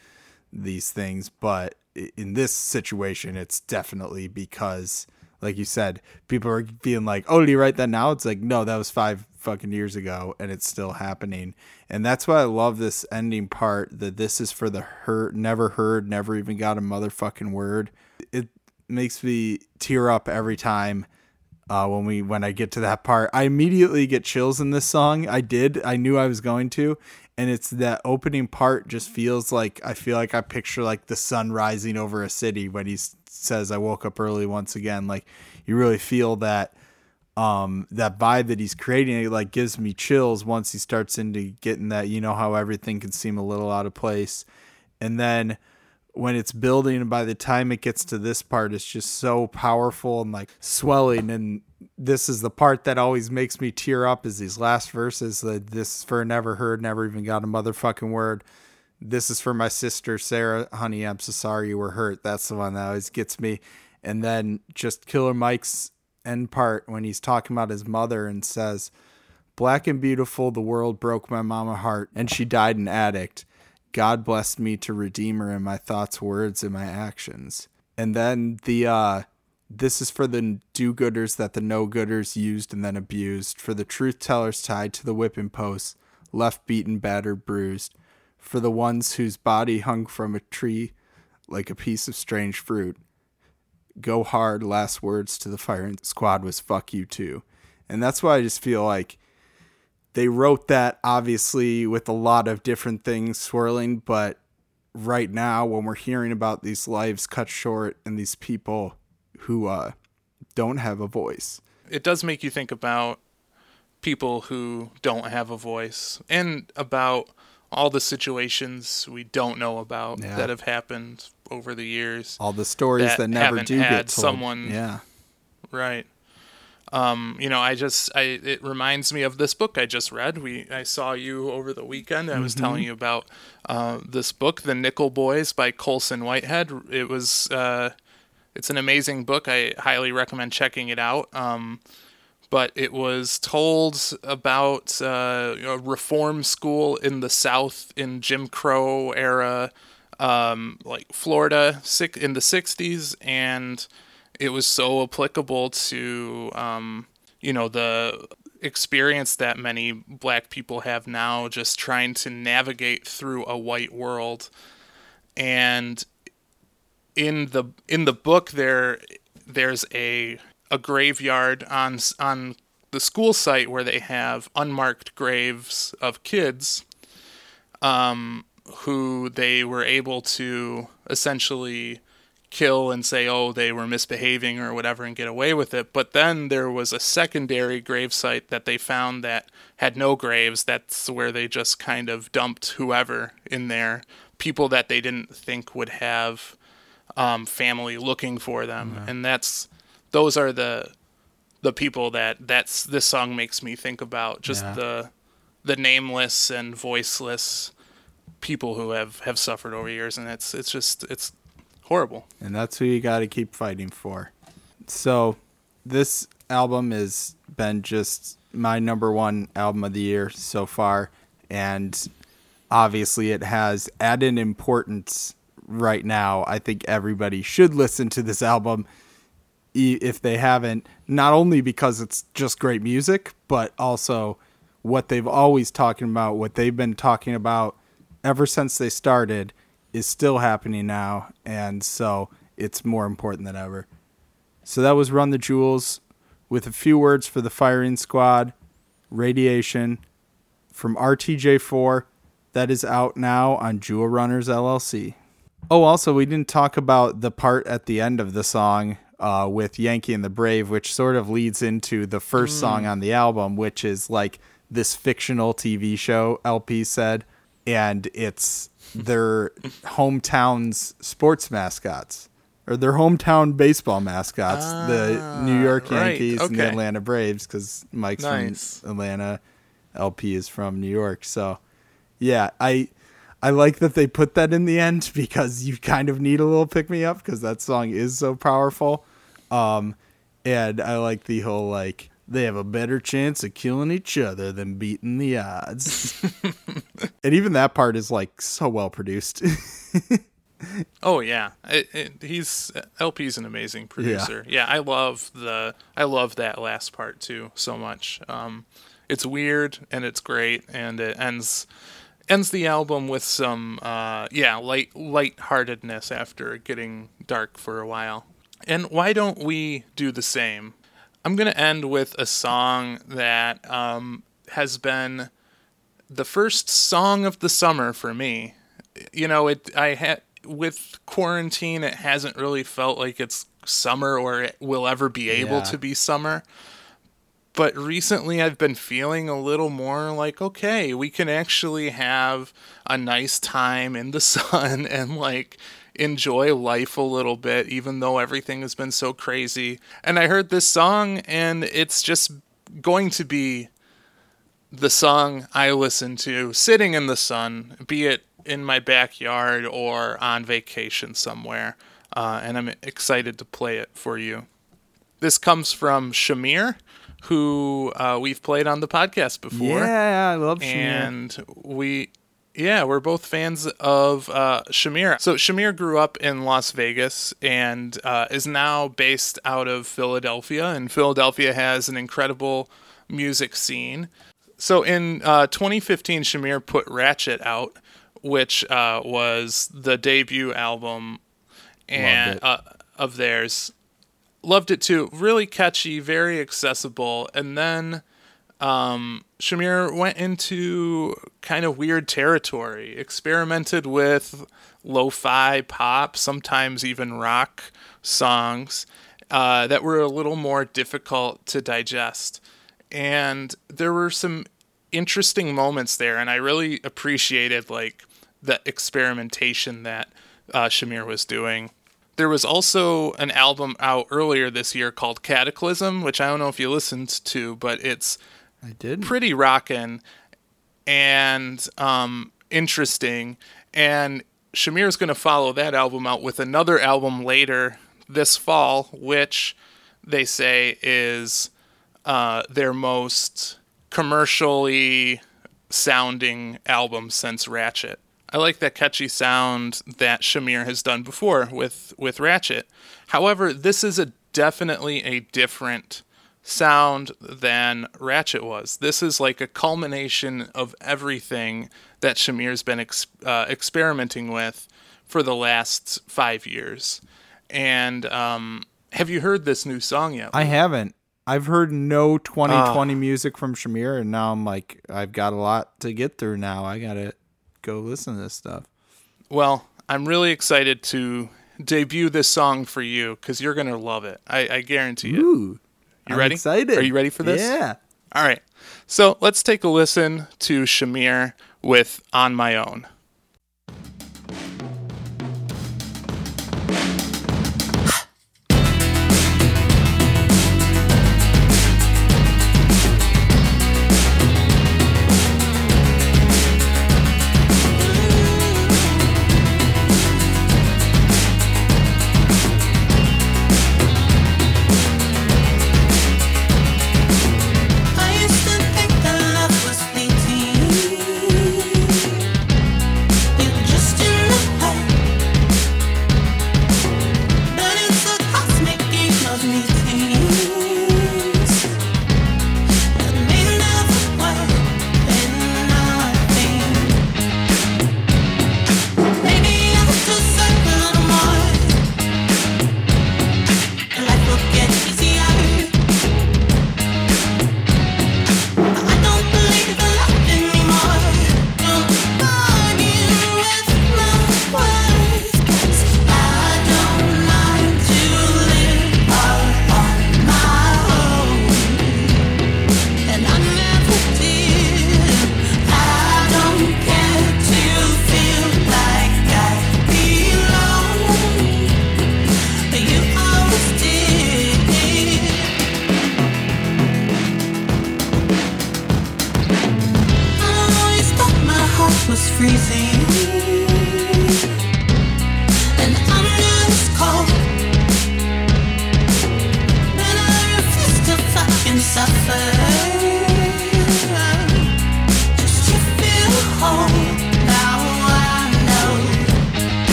these things. But in this situation, it's definitely because, like you said, people are being like, "Oh, do you write that now?" It's like, no, that was five fucking years ago, and it's still happening. And that's why I love this ending part. That this is for the hurt, never heard, never even got a motherfucking word. It makes me tear up every time uh, when we when I get to that part. I immediately get chills in this song. I did. I knew I was going to, and it's that opening part just feels like I feel like I picture like the sun rising over a city when he says I woke up early once again. Like you really feel that um that vibe that he's creating it like gives me chills once he starts into getting that you know how everything can seem a little out of place. And then when it's building by the time it gets to this part it's just so powerful and like swelling. And this is the part that always makes me tear up is these last verses that this is for never heard never even got a motherfucking word. This is for my sister sarah. Honey i'm so sorry you were hurt. That's the one that always gets me. And then just killer mike's end part when he's talking about his mother and says Black and beautiful, the world broke my mama heart, and she died an addict. God blessed me to redeem her in my thoughts, words, and my actions. And then the uh this is for the do-gooders that the no-gooders used and then abused, for the truth tellers tied to the whipping post, left beaten, battered, bruised, for the ones whose body hung from a tree like a piece of strange fruit. Go hard, last words to the firing squad was fuck you too. And that's why I just feel like they wrote that obviously with a lot of different things swirling, but right now when we're hearing about these lives cut short and these people who uh don't have a voice. It does make you think about people who don't have a voice and about all the situations we don't know about Yeah. that have happened over the years. All the stories That that, never do get told. someone- Yeah. Right. Um, you know, I just I it reminds me of this book I just read. We I saw you over the weekend. I was telling you about uh, this book, The Nickel Boys by Colson Whitehead. It was uh, it's an amazing book. I highly recommend checking it out. Um, but it was told about uh, a reform school in the South in Jim Crow era, um, like Florida, in the '60s, and it was so applicable to um, you know the experience that many black people have now, just trying to navigate through a white world, and in the in the book there there's a a graveyard on on the school site where they have unmarked graves of kids um who they were able to essentially kill and say oh they were misbehaving or whatever and get away with it. But then there was a secondary grave site that they found that had no graves. That's where they just kind of dumped whoever in there. People that they didn't think would have um, family looking for them, and that's those are the the people that that's this song makes me think about just Yeah. the the nameless and voiceless people who have have suffered over years, and it's it's just it's horrible. And that's who you got to keep fighting for. So, this album has been just my number one album of the year so far, and obviously it has added importance right now. I think everybody should listen to this album if they haven't, not only because it's just great music, but also what they've always talking about, what they've been talking about ever since they started is still happening now, and so it's more important than ever. So that was Run the Jewels with a few words for the firing squad, Radiation from RTJ4 that is out now on Jewel Runners LLC. Oh, also, we didn't talk about the part at the end of the song uh, with Yankee and the Brave, which sort of leads into the first song on the album, which is like this fictional TV show, El-P said, and it's their hometown's sports mascots. Or their hometown baseball mascots, the New York right, Yankees and the. Atlanta Braves, because Mike's Nice. from Atlanta, El-P is from New York. So, yeah, I I like that they put that in the end because you kind of need a little pick me up because that song is so powerful. Um, and I like the whole like they have a better chance of killing each other than beating the odds. and even that part is like so well produced. Oh yeah, it, it, he's El-P's an amazing producer. Yeah. yeah. I love the I love that last part too so much. Um, it's weird and it's great, and it ends ends the album with some uh, yeah light lightheartedness after getting dark for a while. And why don't we do the same? I'm gonna end with a song that um, has been the first song of the summer for me. You know, it I had with quarantine it hasn't really felt like it's summer or it will ever be able Yeah. to be summer. But recently I've been feeling a little more like okay, we can actually have a nice time in the sun and like enjoy life a little bit even though everything has been so crazy. And I heard this song and it's just going to be the song I listen to sitting in the sun, be it in my backyard or on vacation somewhere. Uh, and I'm excited to play it for you. This comes from Shamir, who uh, we've played on the podcast before. yeah, I love Shamir. And we, yeah, we're both fans of uh, Shamir. So Shamir grew up in Las Vegas and uh, is now based out of Philadelphia. And Philadelphia has an incredible music scene. So in uh, 2015, Shamir put Ratchet out, which uh, was the debut album and uh, of theirs. Loved it too. Really catchy, very accessible. And then um, Shamir went into kind of weird territory, experimented with lo fi pop, sometimes even rock songs uh, that were a little more difficult to digest. And there were some interesting moments there, and I really appreciated like the experimentation that uh, Shamir was doing. There was also an album out earlier this year called Cataclysm, which I don't know if you listened to, but it's I did. pretty rockin' and um, interesting. And Shamir is going to follow that album out with another album later this fall, which they say is uh, their most commercially sounding album since Ratchet. I like that catchy sound that Shamir has done before with with Ratchet. However, this is a definitely a different sound than Ratchet was. This is like a culmination of everything that Shamir's been ex- uh, experimenting with for the last five years. And um, have you heard this new song yet? I haven't. I've heard no 2020 music from Shamir, and now I'm like, I've got a lot to get through now. I gotta go listen to this stuff. Well, I'm really excited to debut this song for you because you're gonna love it. I, I guarantee it. Ooh, You I'm ready? Excited. Are you ready for this? Yeah. All right. So let's take a listen to Shamir with On My Own.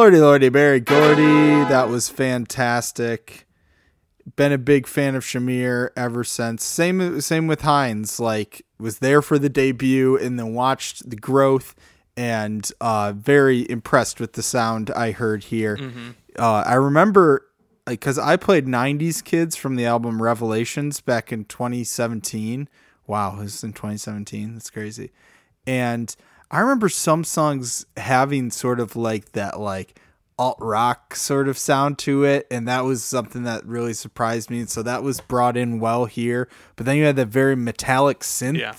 Lordy, Lordy, Berry Gordy. That was fantastic. Been a big fan of Shamir ever since. Same, same with Hinds. Like, was there for the debut and then watched the growth and uh, very impressed with the sound I heard here. Uh, I remember because I played 90s Kids from the album Revelations back in 2017. Wow, this is in 2017. That's crazy. And I remember some songs having sort of like that like alt rock sort of sound to it and that was something that really surprised me and so that was brought in well here. But then you had that very metallic synth Yeah.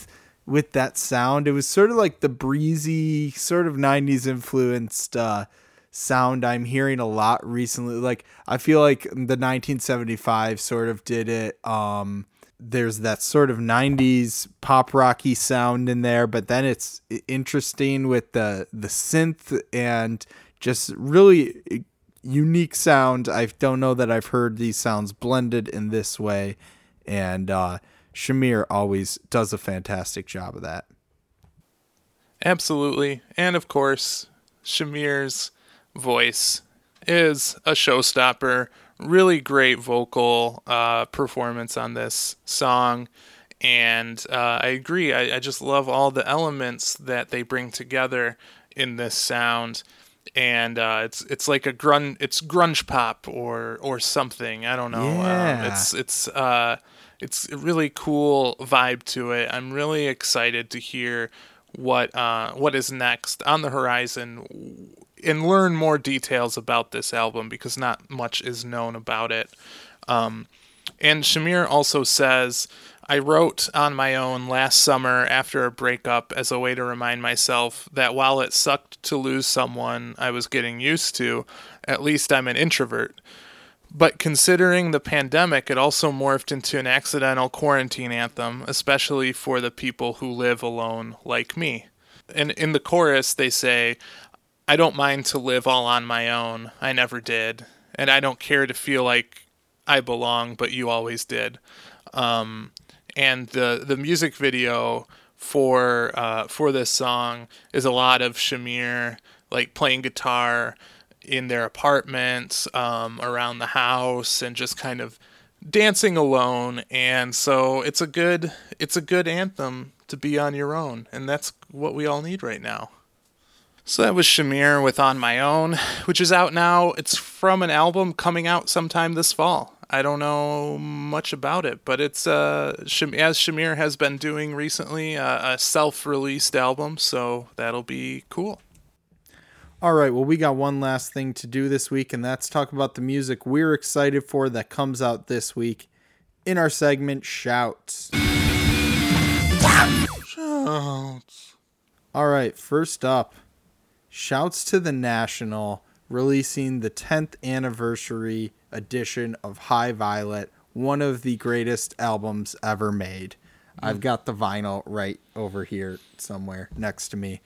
with that sound. It was sort of like the breezy sort of 90s influenced uh sound I'm hearing a lot recently. Like I feel like the 1975 sort of did it um there's that sort of 90s pop rocky sound in there but then it's interesting with the the synth and just really unique sound i don't know that i've heard these sounds blended in this way and uh shamir always does a fantastic job of that Absolutely. And of course, Shamir's voice is a showstopper. Really great vocal uh, performance on this song. And uh, I agree. I, I just love all the elements that they bring together in this sound. And uh, it's it's like a grunge it's grunge pop or or something. I don't know. Um, Yeah. it's it's uh it's a really cool vibe to it. I'm really excited to hear what uh what is next on the horizon and learn more details about this album because not much is known about it. Um and Shamir also says, I wrote on my own last summer after a breakup as a way to remind myself that while it sucked to lose someone I was getting used to, at least I'm an introvert. But considering the pandemic, it also morphed into an accidental quarantine anthem, especially for the people who live alone like me. And in the chorus, they say, I don't mind to live all on my own. I never did. and I don't care to feel like I belong, but you always did. Um, and the the music video for uh, for this song is a lot of Shamir like playing guitar in their apartments, um, around the house, and just kind of dancing alone. And so it's a good it's a good anthem to be on your own, and that's what we all need right now. So that was Shamir with On My Own, which is out now. It's from an album coming out sometime this fall. I don't know much about it, but it's uh, Sham- as Shamir has been doing recently, uh, a self-released album, so that'll be cool. All right, well, we got one last thing to do this week, and that's talk about the music we're excited for that comes out this week in our segment Shouts. Shouts. All right, first up, Shouts to the National releasing the 10th anniversary edition of High Violet, one of the greatest albums ever made. I've got the vinyl right over here somewhere next to me.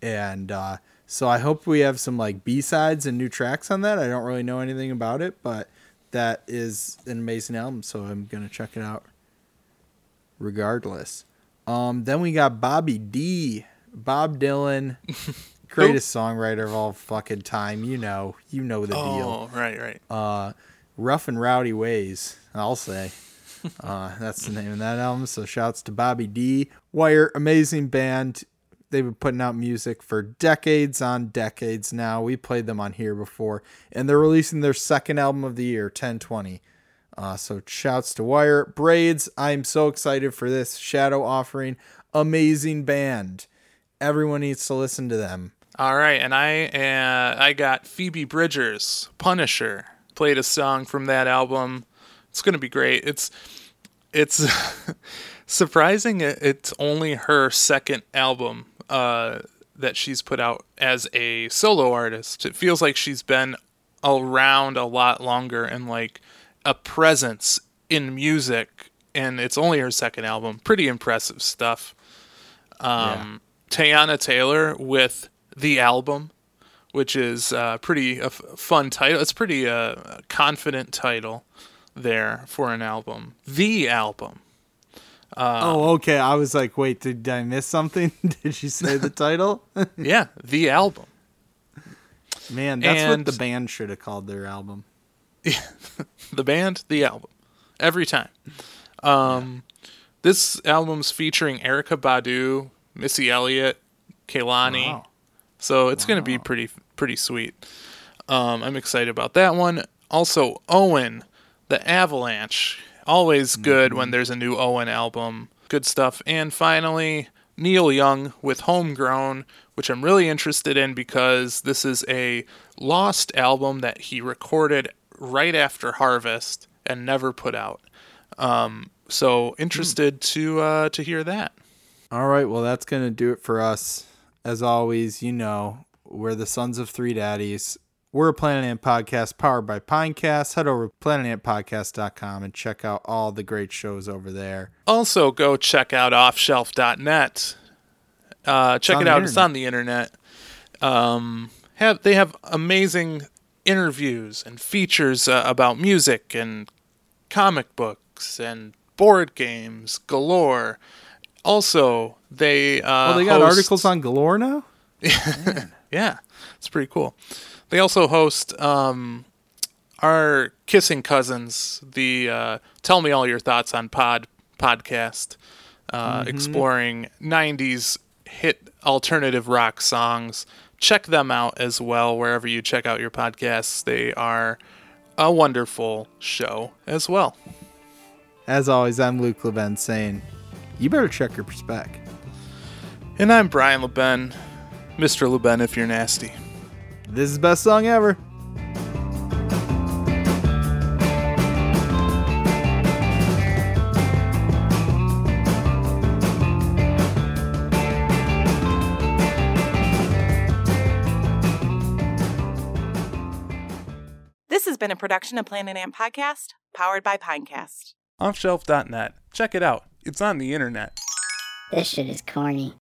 And uh, so I hope we have some like B-sides and new tracks on that. I don't really know anything about it, but that is an amazing album, so I'm going to check it out regardless. Um, then we got Bobby D, Bob Dylan, greatest songwriter of all fucking time. You know, you know the deal. Oh, right, right. Uh, Rough and Rowdy Ways, I'll say. Uh, that's the name of that album. So shouts to Bobby D. Wire, amazing band. They've been putting out music for decades on decades now. We played them on here before, and they're releasing their second album of the year, 1020. Uh, so shouts to Wire Braids. I'm so excited for this Shadow offering. Amazing band. Everyone needs to listen to them. All right, and I uh, I got Phoebe Bridgers, Punisher, played a song from that album. It's gonna be great. It's it's surprising. It's only her second album uh, that she's put out as a solo artist. It feels like she's been around a lot longer and like a presence in music, and it's only her second album. Pretty impressive stuff. Um, Teyana Taylor with the album, which is uh, pretty a f- fun title. It's pretty uh, confident title there for an album. The album. oh, okay. I was like, wait, did I miss something? did she say the title? Yeah, the album. Man, that's And- what the band should have called their album. the band, the album, every time. Um, This album's featuring Erykah Badu, Missy Elliott, Kehlani, Wow. So it's gonna be pretty pretty sweet. Um, I'm excited about that one. Also, Owen, the Avalanche, always good when there's a new Owen album. Good stuff. And finally, Neil Young with Homegrown, which I'm really interested in because this is a lost album that he recorded right after Harvest and never put out. Um, so interested to uh, to hear that. All right, well, that's going to do it for us. As always, you know, we're the Sons of Three Daddies. We're a Planet Ant podcast powered by Pinecast. Head over to planetantpodcast.com and check out all the great shows over there. Also, go check out offshelf.net. Uh, check it out. It's on the internet. Um, have they have amazing interviews and features uh, about music and comic books and board games galore. Also, they uh, Oh, they got host- articles on galore now? yeah, it's pretty cool. They also host um, our kissing cousins, the uh, "Tell Me All Your Thoughts on Pod" podcast, uh, exploring '90s hit alternative rock songs. Check them out as well wherever you check out your podcasts. They are a wonderful show as well. As always, I'm Luke Leben saying, you better check your spec. And I'm Brian LeBen, Mr. LeBen, if you're nasty. This is the best song ever. This has been a production of Planet Ant Podcast, powered by Pinecast. Offshelf.net. Check it out. It's on the internet. This shit is corny.